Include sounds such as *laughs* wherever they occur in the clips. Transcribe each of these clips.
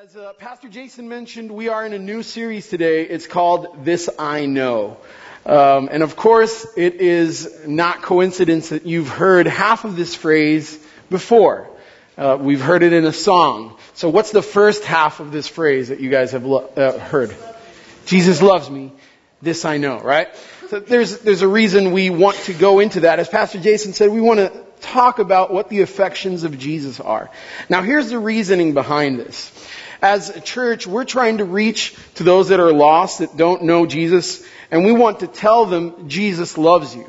As uh, Pastor Jason mentioned, we are in a new series today. It's called This I Know. Um, and of course, it is not coincidence that you've heard half of this phrase before. Uh, we've heard it in a song. So what's the first half of this phrase that you guys have lo- uh, heard? Jesus loves me. This I know, right? So there's, there's a reason we want to go into that. As Pastor Jason said, we want to talk about what the affections of Jesus are. Now here's the reasoning behind this. As a church, we're trying to reach to those that are lost, that don't know Jesus, and we want to tell them Jesus loves you.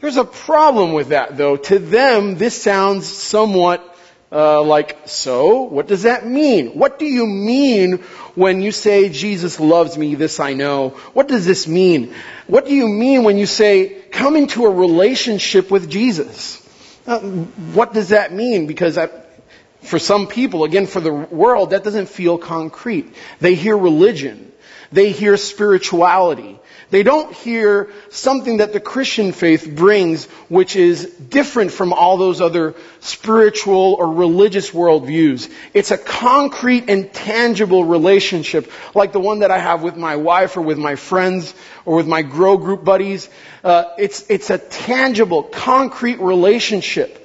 There's a problem with that though. To them, this sounds somewhat uh, like, so? What does that mean? What do you mean when you say Jesus loves me, this I know? What does this mean? What do you mean when you say, come into a relationship with Jesus? Uh, what does that mean? Because I, for some people, again, for the world, that doesn't feel concrete. They hear religion. They hear spirituality. They don't hear something that the Christian faith brings, which is different from all those other spiritual or religious worldviews. It's a concrete and tangible relationship, like the one that I have with my wife or with my friends or with my grow group buddies. Uh, it's, it's a tangible, concrete relationship.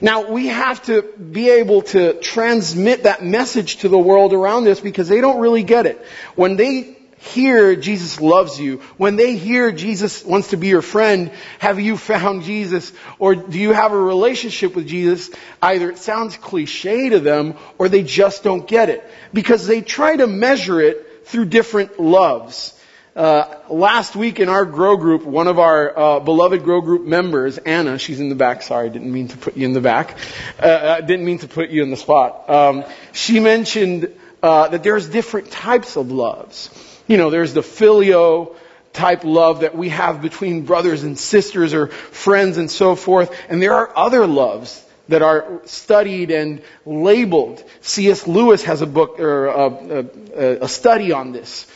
Now we have to be able to transmit that message to the world around us because they don't really get it. When they hear Jesus loves you, when they hear Jesus wants to be your friend, have you found Jesus or do you have a relationship with Jesus? Either it sounds cliche to them or they just don't get it because they try to measure it through different loves. Uh, last week in our grow group, one of our uh, beloved grow group members, Anna, she's in the back. Sorry, didn't mean to put you in the back. Uh, didn't mean to put you in the spot. Um, she mentioned uh, that there's different types of loves. You know, there's the filio type love that we have between brothers and sisters or friends and so forth, and there are other loves that are studied and labeled. C.S. Lewis has a book or a, a, a study on this.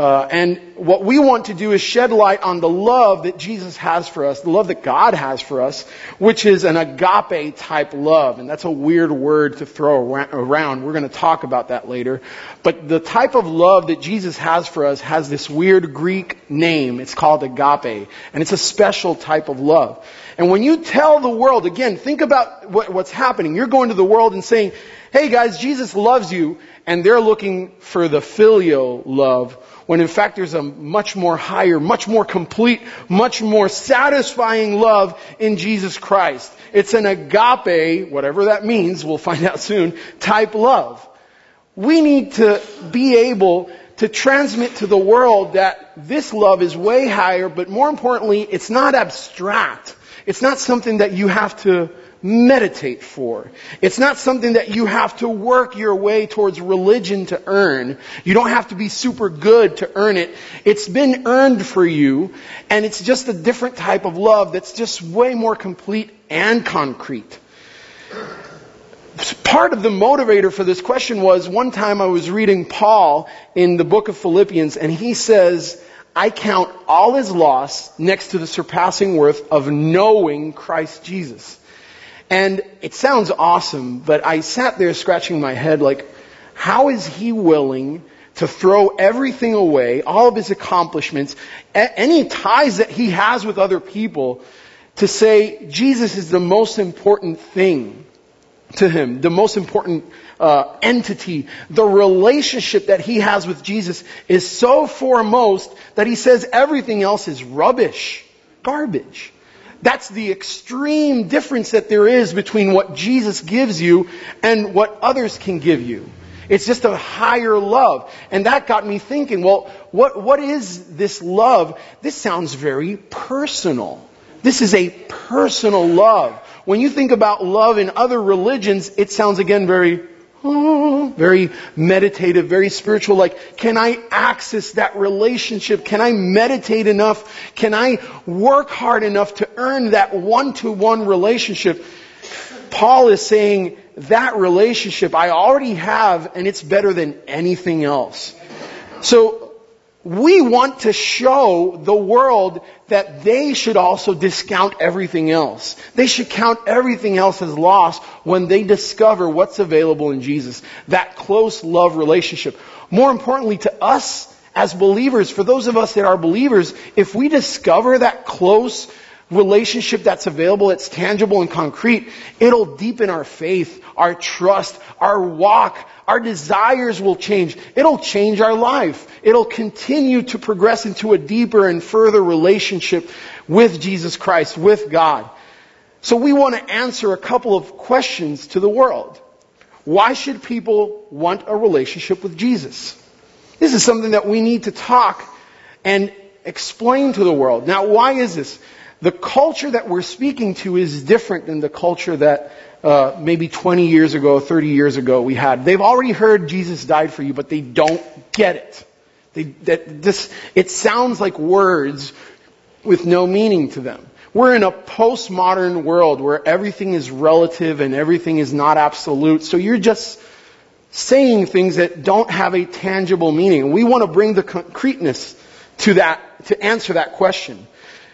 Uh, and what we want to do is shed light on the love that Jesus has for us, the love that God has for us, which is an agape type love. And that's a weird word to throw around. We're going to talk about that later. But the type of love that Jesus has for us has this weird Greek name. It's called agape. And it's a special type of love. And when you tell the world, again, think about what, what's happening. You're going to the world and saying, hey guys, Jesus loves you. And they're looking for the filial love when in fact there's a much more higher, much more complete, much more satisfying love in Jesus Christ. It's an agape, whatever that means, we'll find out soon, type love. We need to be able to transmit to the world that this love is way higher, but more importantly, it's not abstract. It's not something that you have to meditate for. It's not something that you have to work your way towards religion to earn. You don't have to be super good to earn it. It's been earned for you, and it's just a different type of love that's just way more complete and concrete. Part of the motivator for this question was one time I was reading Paul in the book of Philippians, and he says, I count all his loss next to the surpassing worth of knowing Christ Jesus. And it sounds awesome, but I sat there scratching my head like, how is he willing to throw everything away, all of his accomplishments, any ties that he has with other people, to say Jesus is the most important thing to him, the most important uh, entity, the relationship that he has with Jesus is so foremost that he says everything else is rubbish, garbage. That's the extreme difference that there is between what Jesus gives you and what others can give you. It's just a higher love. And that got me thinking, well, what, what is this love? This sounds very personal. This is a personal love. When you think about love in other religions, it sounds again very Oh, very meditative, very spiritual. Like, can I access that relationship? Can I meditate enough? Can I work hard enough to earn that one-to-one relationship? Paul is saying that relationship I already have and it's better than anything else. So, we want to show the world that they should also discount everything else. They should count everything else as lost when they discover what's available in Jesus. That close love relationship. More importantly to us as believers, for those of us that are believers, if we discover that close relationship that's available, it's tangible and concrete, it'll deepen our faith, our trust, our walk, our desires will change. It'll change our life. It'll continue to progress into a deeper and further relationship with Jesus Christ, with God. So we want to answer a couple of questions to the world. Why should people want a relationship with Jesus? This is something that we need to talk and explain to the world. Now, why is this? The culture that we're speaking to is different than the culture that uh, maybe 20 years ago, 30 years ago we had. They've already heard Jesus died for you, but they don't get it. They, that this, it sounds like words with no meaning to them. We're in a postmodern world where everything is relative and everything is not absolute. So you're just saying things that don't have a tangible meaning. We want to bring the concreteness to that, to answer that question.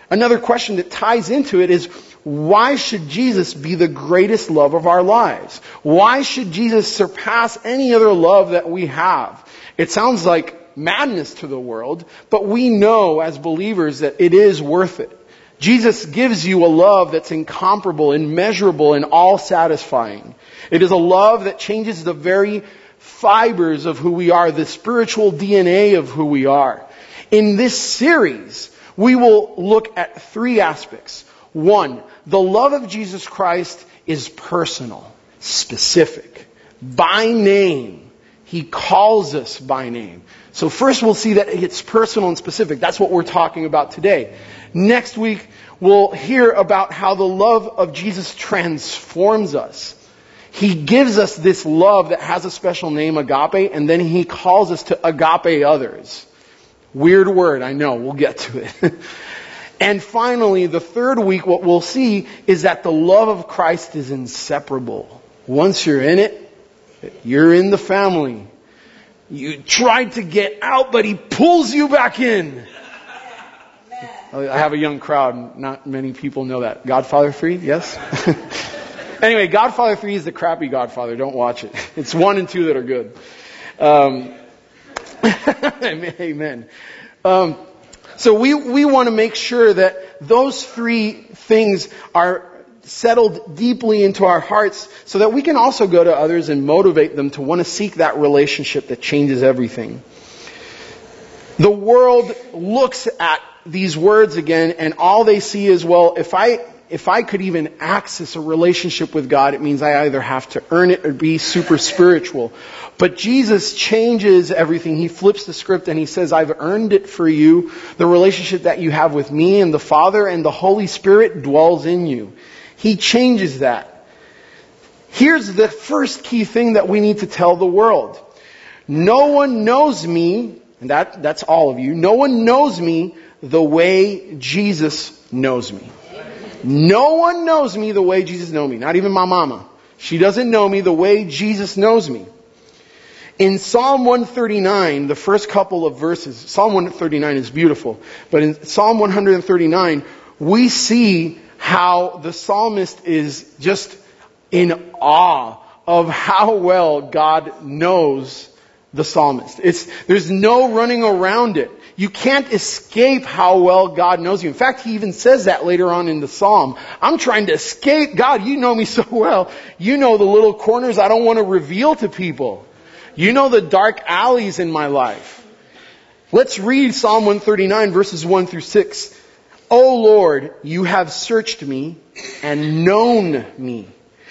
Another question that ties into it is, why should Jesus be the greatest love of our lives? Why should Jesus surpass any other love that we have? It sounds like madness to the world, but we know as believers that it is worth it. Jesus gives you a love that's incomparable, immeasurable, and all satisfying. It is a love that changes the very fibers of who we are, the spiritual DNA of who we are. In this series, we will look at three aspects. One, the love of Jesus Christ is personal, specific, by name. He calls us by name. So first we'll see that it's personal and specific. That's what we're talking about today. Next week, we'll hear about how the love of Jesus transforms us. He gives us this love that has a special name, agape, and then he calls us to agape others. Weird word, I know, we'll get to it. *laughs* And finally, the third week, what we'll see is that the love of Christ is inseparable. Once you're in it, you're in the family. You tried to get out, but he pulls you back in. I have a young crowd. Not many people know that. Godfather 3, yes? *laughs* anyway, Godfather 3 is the crappy Godfather. Don't watch it. It's 1 and 2 that are good. Um, *laughs* amen. Um, so we, we want to make sure that those three things are settled deeply into our hearts so that we can also go to others and motivate them to want to seek that relationship that changes everything. The world looks at these words again and all they see is, well, if I if I could even access a relationship with God, it means I either have to earn it or be super spiritual. But Jesus changes everything. He flips the script and he says, I've earned it for you. The relationship that you have with me and the Father and the Holy Spirit dwells in you. He changes that. Here's the first key thing that we need to tell the world. No one knows me, and that, that's all of you, no one knows me the way Jesus knows me. No one knows me the way Jesus knows me. Not even my mama. She doesn't know me the way Jesus knows me. In Psalm 139, the first couple of verses, Psalm 139 is beautiful, but in Psalm 139, we see how the psalmist is just in awe of how well God knows the psalmist. It's, there's no running around it. You can't escape how well God knows you. In fact, he even says that later on in the psalm. I'm trying to escape. God, you know me so well. You know the little corners I don't want to reveal to people. You know the dark alleys in my life. Let's read Psalm 139 verses 1 through 6. O Lord, you have searched me and known me.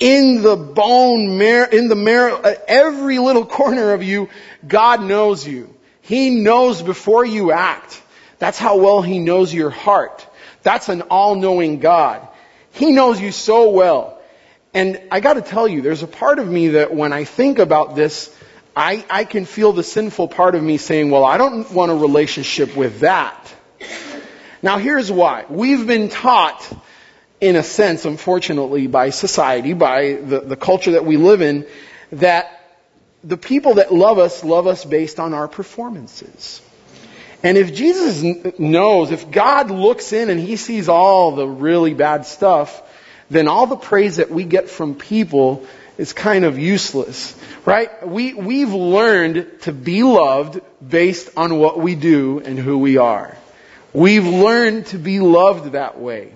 in the bone, marrow, in the marrow, every little corner of you, God knows you. He knows before you act. That's how well He knows your heart. That's an all-knowing God. He knows you so well. And I gotta tell you, there's a part of me that when I think about this, I, I can feel the sinful part of me saying, well, I don't want a relationship with that. Now here's why. We've been taught, in a sense, unfortunately, by society, by the, the culture that we live in, that the people that love us love us based on our performances. And if Jesus knows, if God looks in and he sees all the really bad stuff, then all the praise that we get from people is kind of useless, right? We, we've learned to be loved based on what we do and who we are. We've learned to be loved that way.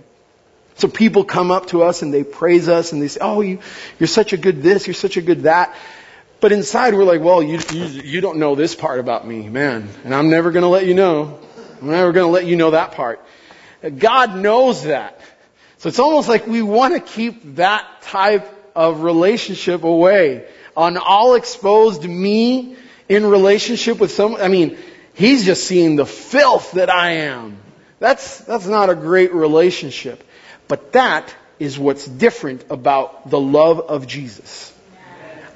So people come up to us and they praise us and they say, oh, you, you're such a good this, you're such a good that. But inside we're like, well, you, you, you don't know this part about me, man. And I'm never going to let you know. I'm never going to let you know that part. God knows that. So it's almost like we want to keep that type of relationship away. On all exposed me in relationship with someone, I mean, he's just seeing the filth that I am. That's, that's not a great relationship. But that is what's different about the love of Jesus.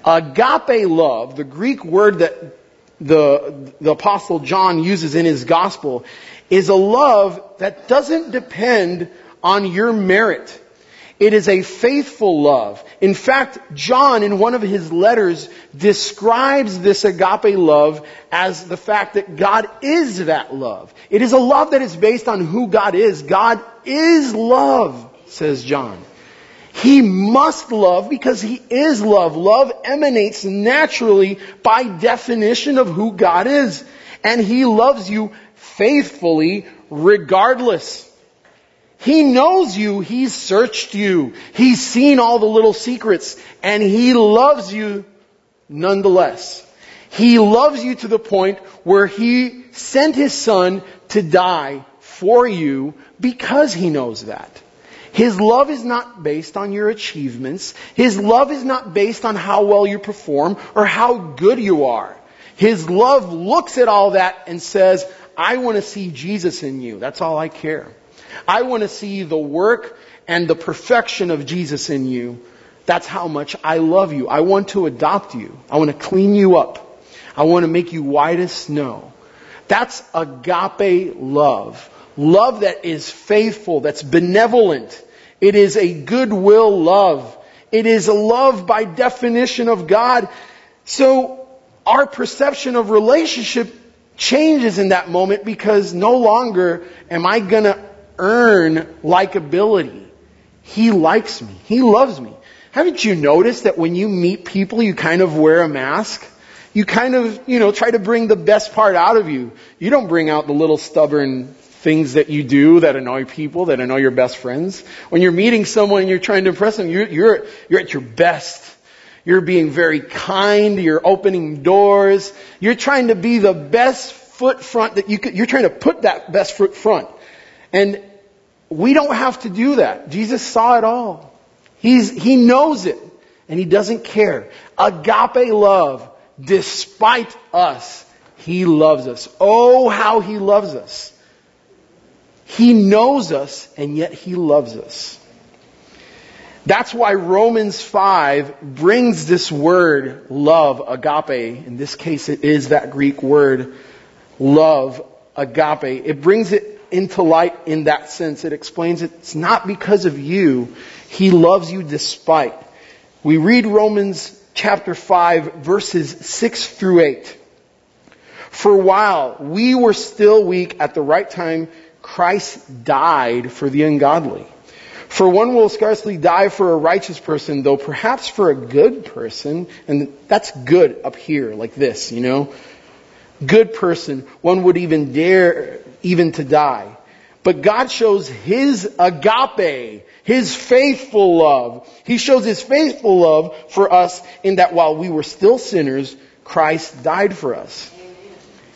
Agape love, the Greek word that the, the apostle John uses in his gospel, is a love that doesn't depend on your merit. It is a faithful love. In fact, John, in one of his letters, describes this agape love as the fact that God is that love. It is a love that is based on who God is. God is love, says John. He must love because He is love. Love emanates naturally by definition of who God is. And He loves you faithfully regardless. He knows you. He's searched you. He's seen all the little secrets and He loves you nonetheless. He loves you to the point where He sent His Son to die for you because He knows that. His love is not based on your achievements. His love is not based on how well you perform or how good you are. His love looks at all that and says, I want to see Jesus in you. That's all I care. I want to see the work and the perfection of Jesus in you. That's how much I love you. I want to adopt you. I want to clean you up. I want to make you white as snow. That's agape love. Love that is faithful, that's benevolent, it is a goodwill love. It is a love by definition of God. So our perception of relationship changes in that moment because no longer am I gonna earn likability. He likes me. He loves me. Haven't you noticed that when you meet people, you kind of wear a mask? You kind of, you know, try to bring the best part out of you. You don't bring out the little stubborn things that you do that annoy people, that annoy your best friends. When you're meeting someone and you're trying to impress them, you're, you're, you're at your best. You're being very kind. You're opening doors. You're trying to be the best foot front that you could, you're trying to put that best foot front. And we don't have to do that. Jesus saw it all. He's, he knows it. And he doesn't care. Agape love, despite us, he loves us. Oh, how he loves us. He knows us and yet He loves us. That's why Romans 5 brings this word, love, agape. In this case, it is that Greek word, love, agape. It brings it into light in that sense. It explains it. It's not because of you. He loves you despite. We read Romans chapter 5 verses 6 through 8. For while we were still weak at the right time, Christ died for the ungodly. For one will scarcely die for a righteous person, though perhaps for a good person, and that's good up here, like this, you know. Good person, one would even dare even to die. But God shows His agape, His faithful love. He shows His faithful love for us in that while we were still sinners, Christ died for us.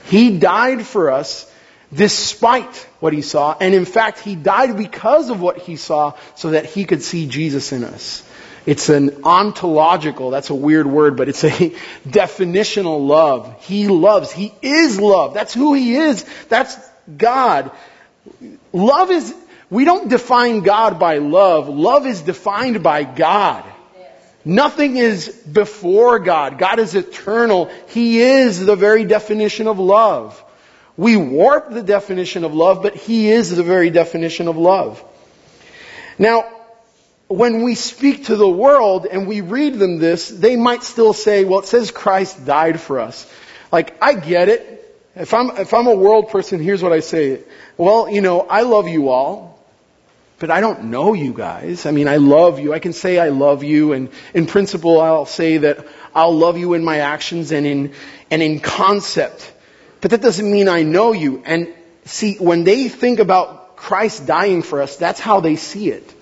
He died for us despite what he saw. And in fact, he died because of what he saw so that he could see Jesus in us. It's an ontological, that's a weird word, but it's a *laughs* definitional love. He loves. He is love. That's who He is. That's God. Love is, we don't define God by love. Love is defined by God. Nothing is before God. God is eternal. He is the very definition of love. We warp the definition of love, but He is the very definition of love. Now, when we speak to the world and we read them this, they might still say, well, it says Christ died for us. Like, I get it. If I'm, if I'm a world person, here's what I say. Well, you know, I love you all, but I don't know you guys. I mean, I love you. I can say I love you, and in principle, I'll say that I'll love you in my actions and in, and in concept. But that doesn't mean I know you. And see, when they think about Christ dying for us, that's how they see it.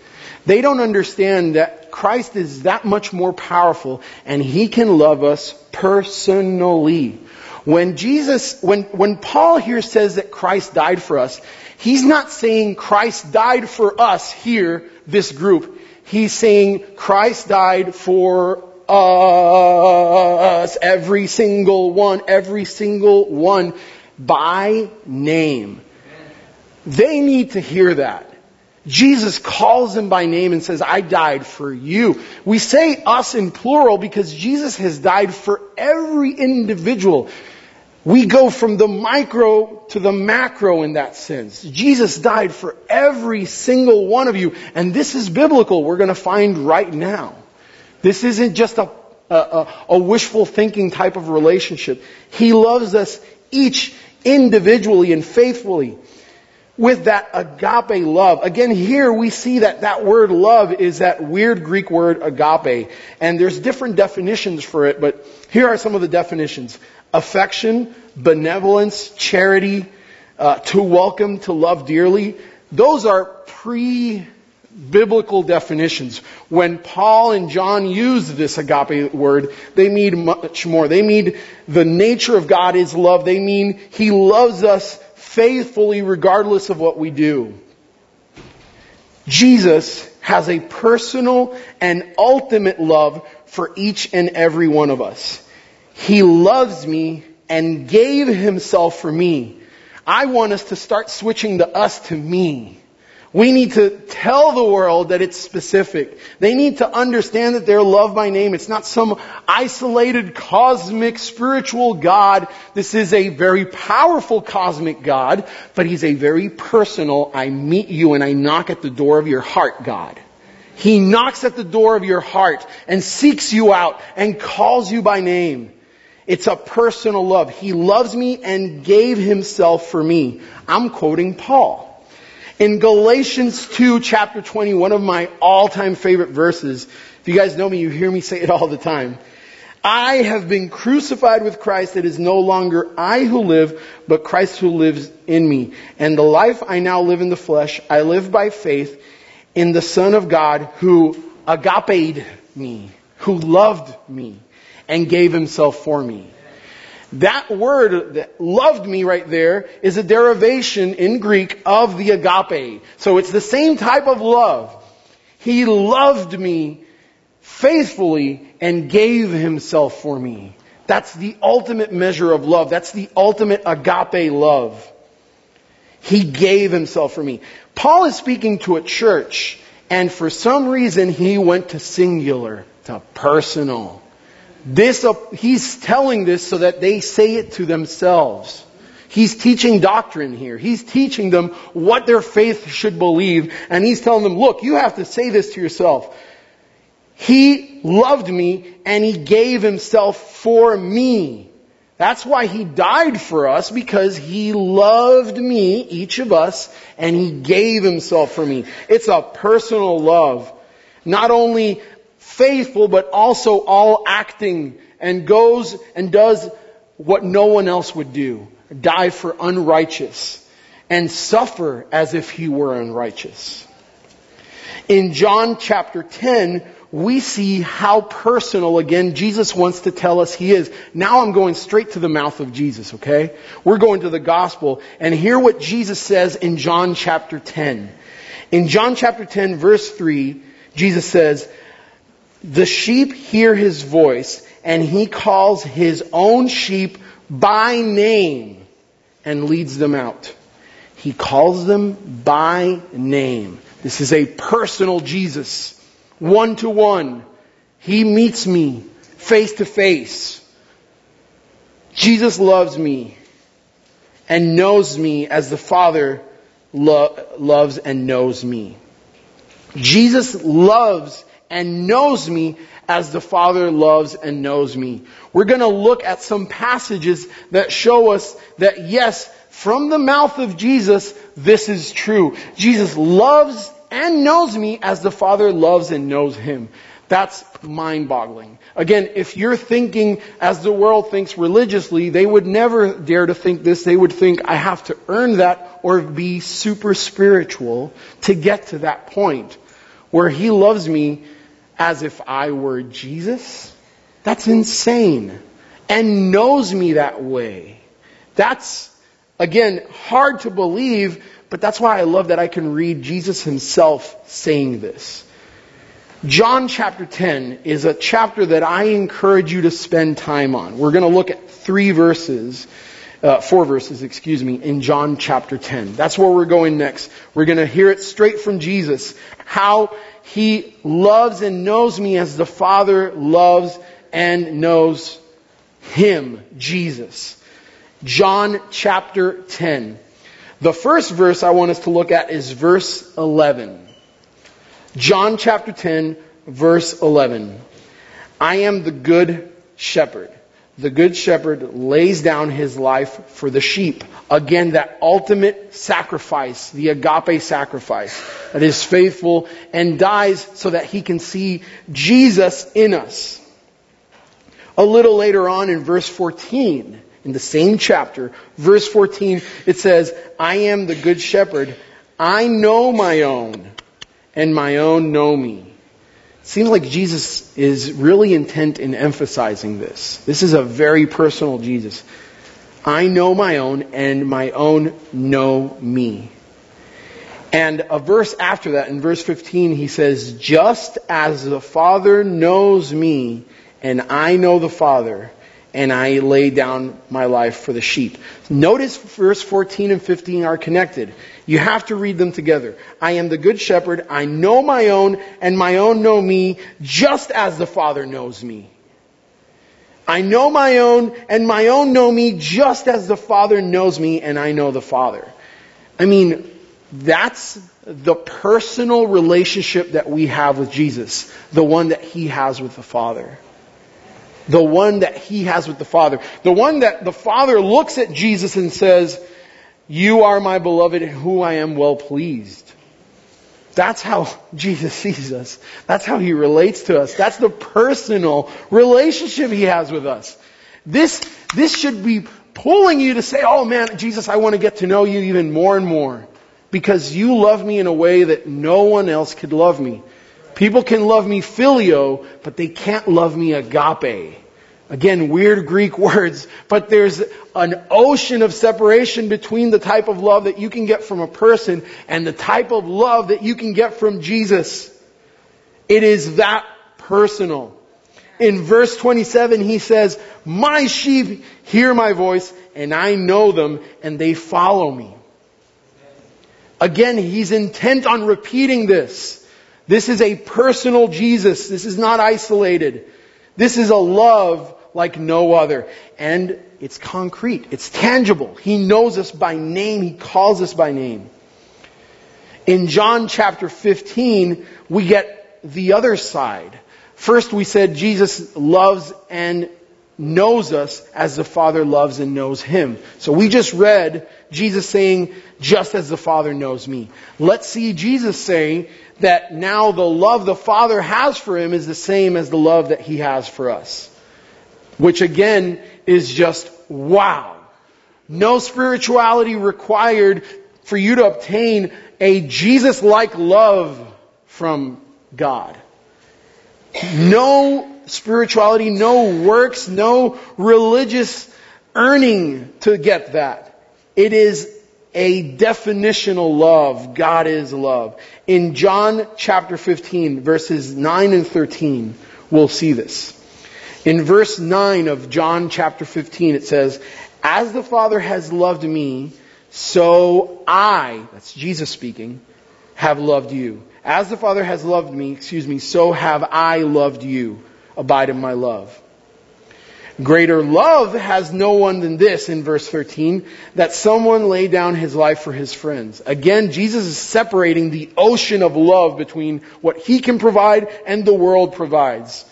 They don't understand that Christ is that much more powerful and He can love us personally. When Jesus, when, when Paul here says that Christ died for us, he's not saying Christ died for us here, this group. He's saying Christ died for us, every single one, every single one, by name. They need to hear that. Jesus calls them by name and says, I died for you. We say us in plural because Jesus has died for every individual. We go from the micro to the macro in that sense. Jesus died for every single one of you. And this is biblical. We're going to find right now. This isn't just a, a, a wishful thinking type of relationship. He loves us each individually and faithfully with that agape love. Again, here we see that that word love is that weird Greek word agape. And there's different definitions for it, but here are some of the definitions. Affection, benevolence, charity, uh, to welcome, to love dearly. Those are pre biblical definitions. When Paul and John use this agape word, they mean much more. They mean the nature of God is love. They mean He loves us faithfully regardless of what we do. Jesus has a personal and ultimate love for each and every one of us. He loves me and gave himself for me. I want us to start switching the us to me. We need to tell the world that it's specific. They need to understand that they're loved by name. It's not some isolated cosmic spiritual God. This is a very powerful cosmic God, but He's a very personal, I meet you and I knock at the door of your heart God. He knocks at the door of your heart and seeks you out and calls you by name. It's a personal love. He loves me and gave himself for me. I'm quoting Paul. In Galatians 2 chapter 20, one of my all-time favorite verses, if you guys know me, you hear me say it all the time. I have been crucified with Christ. It is no longer I who live, but Christ who lives in me. And the life I now live in the flesh, I live by faith in the Son of God who agape me, who loved me and gave himself for me. That word that loved me right there is a derivation in Greek of the agape. So it's the same type of love. He loved me faithfully and gave himself for me. That's the ultimate measure of love. That's the ultimate agape love. He gave himself for me. Paul is speaking to a church, and for some reason he went to singular, to personal. This, he's telling this so that they say it to themselves. He's teaching doctrine here. He's teaching them what their faith should believe. And he's telling them, look, you have to say this to yourself. He loved me and he gave himself for me. That's why he died for us because he loved me, each of us, and he gave himself for me. It's a personal love. Not only faithful, but also all acting and goes and does what no one else would do. Die for unrighteous and suffer as if he were unrighteous. In John chapter 10, we see how personal again Jesus wants to tell us he is. Now I'm going straight to the mouth of Jesus, okay? We're going to the gospel and hear what Jesus says in John chapter 10. In John chapter 10 verse 3, Jesus says, The sheep hear his voice, and he calls his own sheep by name and leads them out. He calls them by name. This is a personal Jesus, one to one. He meets me face to face. Jesus loves me and knows me as the Father lo- loves and knows me. Jesus loves and knows me as the Father loves and knows me. We're going to look at some passages that show us that yes, from the mouth of Jesus, this is true. Jesus loves and knows me as the Father loves and knows him. That's mind boggling. Again, if you're thinking as the world thinks religiously, they would never dare to think this. They would think, I have to earn that or be super spiritual to get to that point where he loves me as if I were Jesus. That's insane. And knows me that way. That's, again, hard to believe, but that's why I love that I can read Jesus himself saying this. John chapter 10 is a chapter that I encourage you to spend time on. We're going to look at three verses, uh, four verses, excuse me, in John chapter 10. That's where we're going next. We're going to hear it straight from Jesus. How he loves and knows me as the Father loves and knows him, Jesus. John chapter 10. The first verse I want us to look at is verse 11. John chapter 10, verse 11. I am the good shepherd. The good shepherd lays down his life for the sheep. Again, that ultimate sacrifice, the agape sacrifice, that is faithful and dies so that he can see Jesus in us. A little later on in verse 14, in the same chapter, verse 14, it says, I am the good shepherd. I know my own and my own know me. Seems like Jesus is really intent in emphasizing this. This is a very personal Jesus. I know my own, and my own know me. And a verse after that, in verse 15, he says, Just as the Father knows me, and I know the Father, and I lay down my life for the sheep. Notice verse 14 and 15 are connected. You have to read them together. I am the good shepherd. I know my own, and my own know me, just as the Father knows me. I know my own, and my own know me, just as the Father knows me, and I know the Father. I mean, that's the personal relationship that we have with Jesus, the one that He has with the Father the one that he has with the Father. The one that the Father looks at Jesus and says, You are my beloved in whom I am well pleased. That's how *laughs* Jesus sees us. That's how he relates to us. That's the personal relationship he has with us. This, this should be pulling you to say, Oh man, Jesus, I want to get to know you even more and more. Because you love me in a way that no one else could love me. People can love me filio, but they can't love me agape. Again, weird Greek *laughs* words, but there's an ocean of separation between the type of love that you can get from a person and the type of love that you can get from Jesus. It is that personal. In verse 27, he says, My sheep hear my voice, and I know them, and they follow me. Again, he's intent on repeating this. This is a personal Jesus. This is not isolated. This is a love like no other. And it's concrete. It's tangible. He knows us by name. He calls us by name. In John chapter 15, we get the other side. First we said Jesus loves and knows us as the Father loves and knows Him. So we just read Jesus saying, just as the Father knows me. Let's see Jesus saying that now the love the Father has for him is the same as the love that he has for us. Which again is just wow. No spirituality required for you to obtain a Jesus-like love from God. No spirituality, no works, no religious earning to get that. It is a definitional love. God is love. In John chapter 15, verses 9 and 13, we'll see this. In verse 9 of John chapter 15, it says, As the Father has loved me, so I, that's Jesus speaking, have loved you. As the Father has loved me, excuse me, so have I loved you. Abide in my love. Greater love has no one than this in verse 13, that someone lay down his life for his friends. Again, Jesus is separating the ocean of love between what he can provide and the world provides.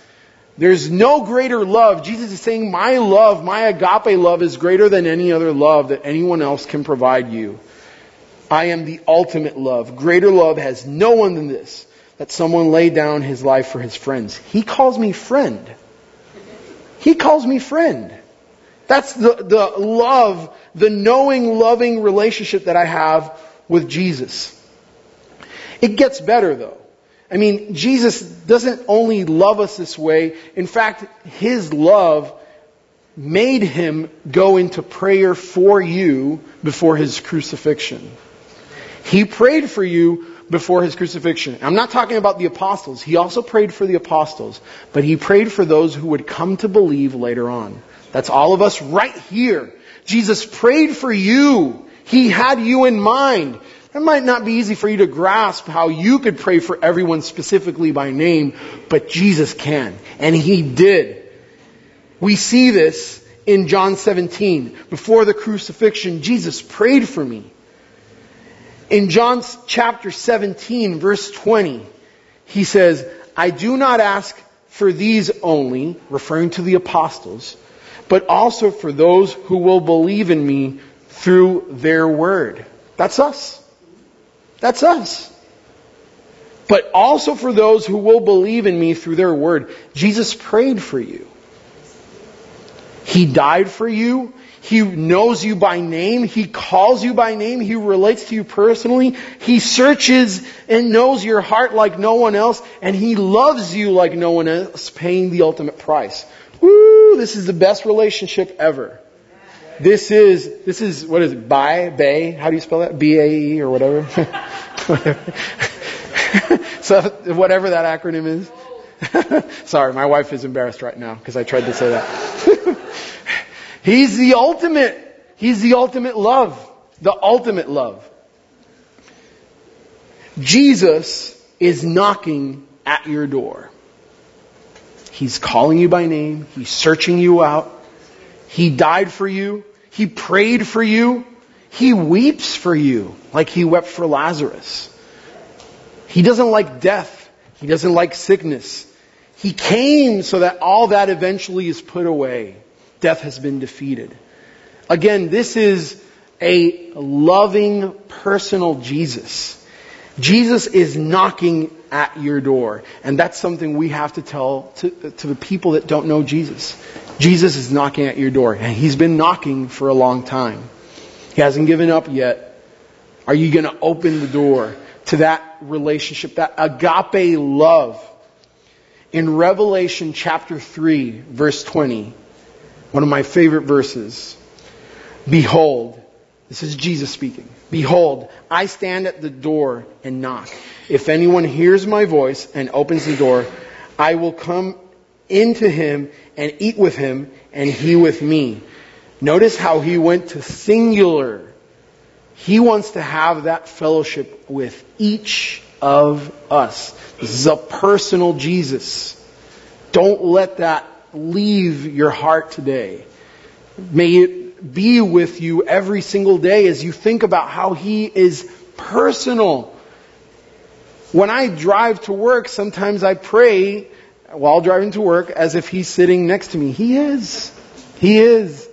There's no greater love. Jesus is saying, my love, my agape love is greater than any other love that anyone else can provide you. I am the ultimate love. Greater love has no one than this, that someone lay down his life for his friends. He calls me friend. He calls me friend. That's the, the love, the knowing, loving relationship that I have with Jesus. It gets better though. I mean, Jesus doesn't only love us this way. In fact, His love made Him go into prayer for you before His crucifixion. He prayed for you before his crucifixion. I'm not talking about the apostles. He also prayed for the apostles, but he prayed for those who would come to believe later on. That's all of us right here. Jesus prayed for you. He had you in mind. It might not be easy for you to grasp how you could pray for everyone specifically by name, but Jesus can. And he did. We see this in John 17. Before the crucifixion, Jesus prayed for me. In John chapter 17, verse 20, he says, I do not ask for these only, referring to the apostles, but also for those who will believe in me through their word. That's us. That's us. But also for those who will believe in me through their word. Jesus prayed for you. He died for you. He knows you by name. He calls you by name. He relates to you personally. He searches and knows your heart like no one else. And He loves you like no one else, paying the ultimate price. Woo! This is the best relationship ever. This is, this is, what is it? By, bay? How do you spell that? B-A-E or whatever? *laughs* so, whatever that acronym is. *laughs* Sorry, my wife is embarrassed right now because I tried to say that. *laughs* He's the ultimate. He's the ultimate love. The ultimate love. Jesus is knocking at your door. He's calling you by name. He's searching you out. He died for you. He prayed for you. He weeps for you like he wept for Lazarus. He doesn't like death. He doesn't like sickness. He came so that all that eventually is put away death has been defeated. Again, this is a loving, personal Jesus. Jesus is knocking at your door. And that's something we have to tell to, to the people that don't know Jesus. Jesus is knocking at your door. And he's been knocking for a long time. He hasn't given up yet. Are you going to open the door to that relationship, that agape love? In Revelation chapter 3, verse 20, one of my favorite verses. Behold, this is Jesus speaking. Behold, I stand at the door and knock. If anyone hears my voice and opens the door, I will come into him and eat with him and he with me. Notice how he went to singular. He wants to have that fellowship with each of us. This is a personal Jesus. Don't let that leave your heart today. May it be with you every single day as you think about how He is personal. When I drive to work, sometimes I pray while driving to work as if He's sitting next to me. He is. He is.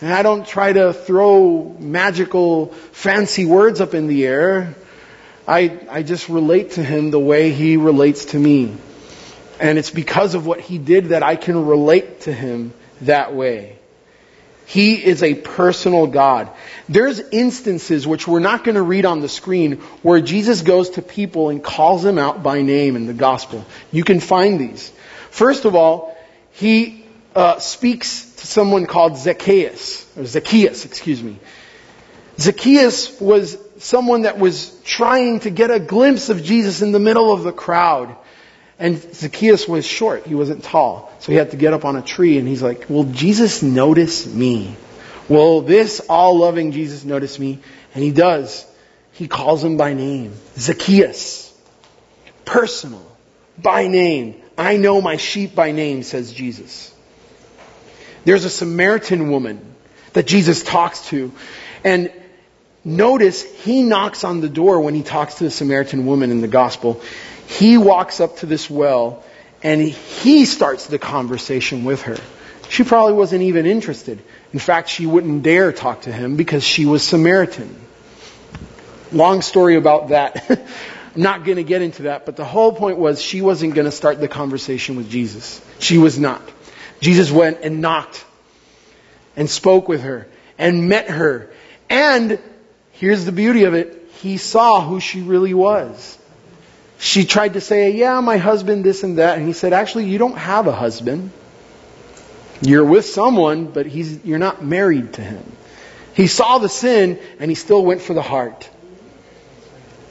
And I don't try to throw magical, fancy words up in the air. I, I just relate to Him the way He relates to me. And it's because of what he did that I can relate to him that way. He is a personal God. There's instances which we're not going to read on the screen where Jesus goes to people and calls them out by name in the gospel. You can find these. First of all, he uh, speaks to someone called Zacchaeus, or Zacchaeus, excuse me. Zacchaeus was someone that was trying to get a glimpse of Jesus in the middle of the crowd. And Zacchaeus was short. He wasn't tall. So he had to get up on a tree and he's like, will Jesus notice me? Will this all loving Jesus notice me? And he does. He calls him by name. Zacchaeus. Personal. By name. I know my sheep by name, says Jesus. There's a Samaritan woman that Jesus talks to. And notice he knocks on the door when he talks to the Samaritan woman in the gospel. He walks up to this well and he starts the conversation with her. She probably wasn't even interested. In fact, she wouldn't dare talk to him because she was Samaritan. Long story about that. *laughs* I'm not going to get into that, but the whole point was she wasn't going to start the conversation with Jesus. She was not. Jesus went and knocked and spoke with her and met her. And here's the beauty of it. He saw who she really was. She tried to say, yeah, my husband, this and that. And he said, actually, you don't have a husband. You're with someone, but he's, you're not married to him. He saw the sin and he still went for the heart.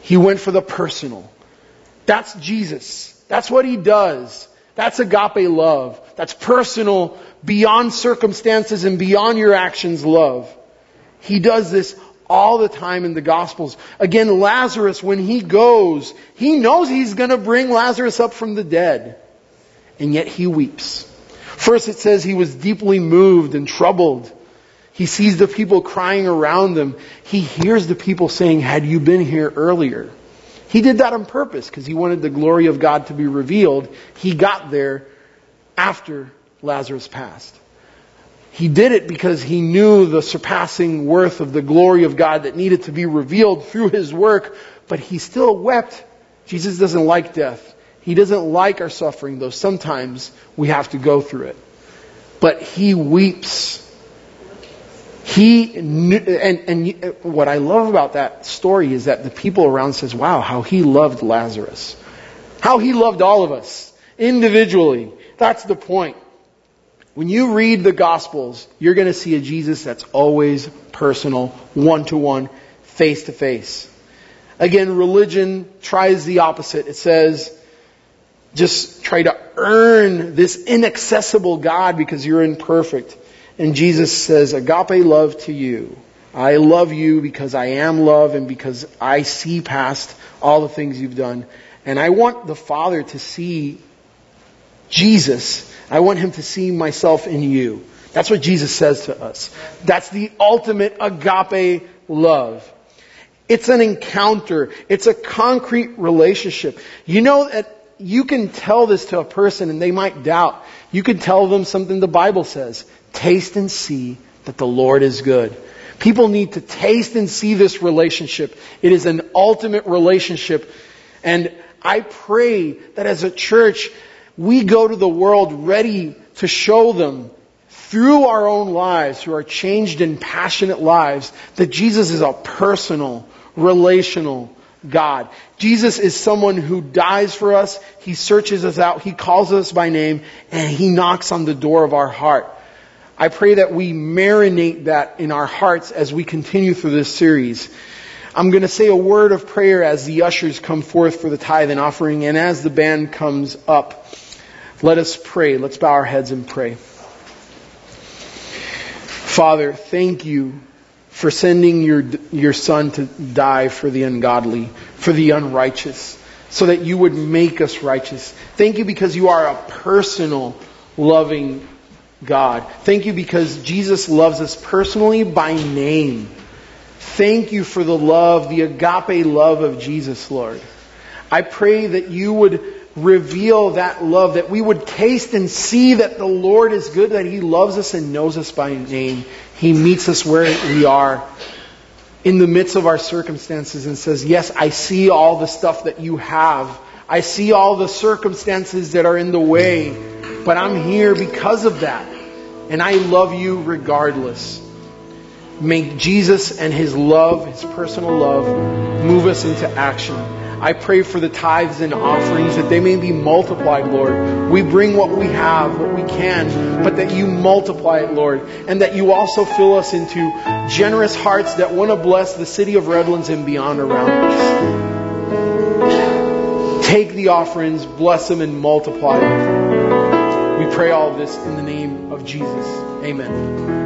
He went for the personal. That's Jesus. That's what he does. That's agape love. That's personal, beyond circumstances and beyond your actions love. He does this all the time in the Gospels. Again, Lazarus, when he goes, he knows he's going to bring Lazarus up from the dead. And yet he weeps. First it says he was deeply moved and troubled. He sees the people crying around him. He hears the people saying, had you been here earlier? He did that on purpose because he wanted the glory of God to be revealed. He got there after Lazarus passed. He did it because he knew the surpassing worth of the glory of God that needed to be revealed through his work, but he still wept. Jesus doesn't like death. He doesn't like our suffering, though sometimes we have to go through it. But he weeps he knew, and, and what I love about that story is that the people around says, wow, how he loved Lazarus. How he loved all of us individually. That's the point. When you read the Gospels, you're going to see a Jesus that's always personal, one to one, face to face. Again, religion tries the opposite. It says, just try to earn this inaccessible God because you're imperfect. And Jesus says, agape love to you. I love you because I am love and because I see past all the things you've done. And I want the Father to see Jesus. I want him to see myself in you. That's what Jesus says to us. That's the ultimate agape love. It's an encounter. It's a concrete relationship. You know that you can tell this to a person and they might doubt. You can tell them something the Bible says. Taste and see that the Lord is good. People need to taste and see this relationship. It is an ultimate relationship. And I pray that as a church, we go to the world ready to show them through our own lives, through our changed and passionate lives, that Jesus is a personal, relational God. Jesus is someone who dies for us. He searches us out. He calls us by name and He knocks on the door of our heart. I pray that we marinate that in our hearts as we continue through this series. I'm going to say a word of prayer as the ushers come forth for the tithe and offering, and as the band comes up, let us pray. Let's bow our heads and pray. Father, thank you for sending your, your son to die for the ungodly, for the unrighteous, so that you would make us righteous. Thank you because you are a personal, loving God. Thank you because Jesus loves us personally by name. Thank you for the love, the agape love of Jesus, Lord. I pray that you would reveal that love, that we would taste and see that the Lord is good, that He loves us and knows us by name. He meets us where we are in the midst of our circumstances and says, Yes, I see all the stuff that you have. I see all the circumstances that are in the way but I'm here because of that. And I love you regardless. May Jesus and his love, his personal love, move us into action. I pray for the tithes and offerings that they may be multiplied, Lord. We bring what we have, what we can, but that you multiply it, Lord, and that you also fill us into generous hearts that want to bless the city of Redlands and beyond around us. Take the offerings, bless them, and multiply them. We pray all of this in the name of Jesus. Amen.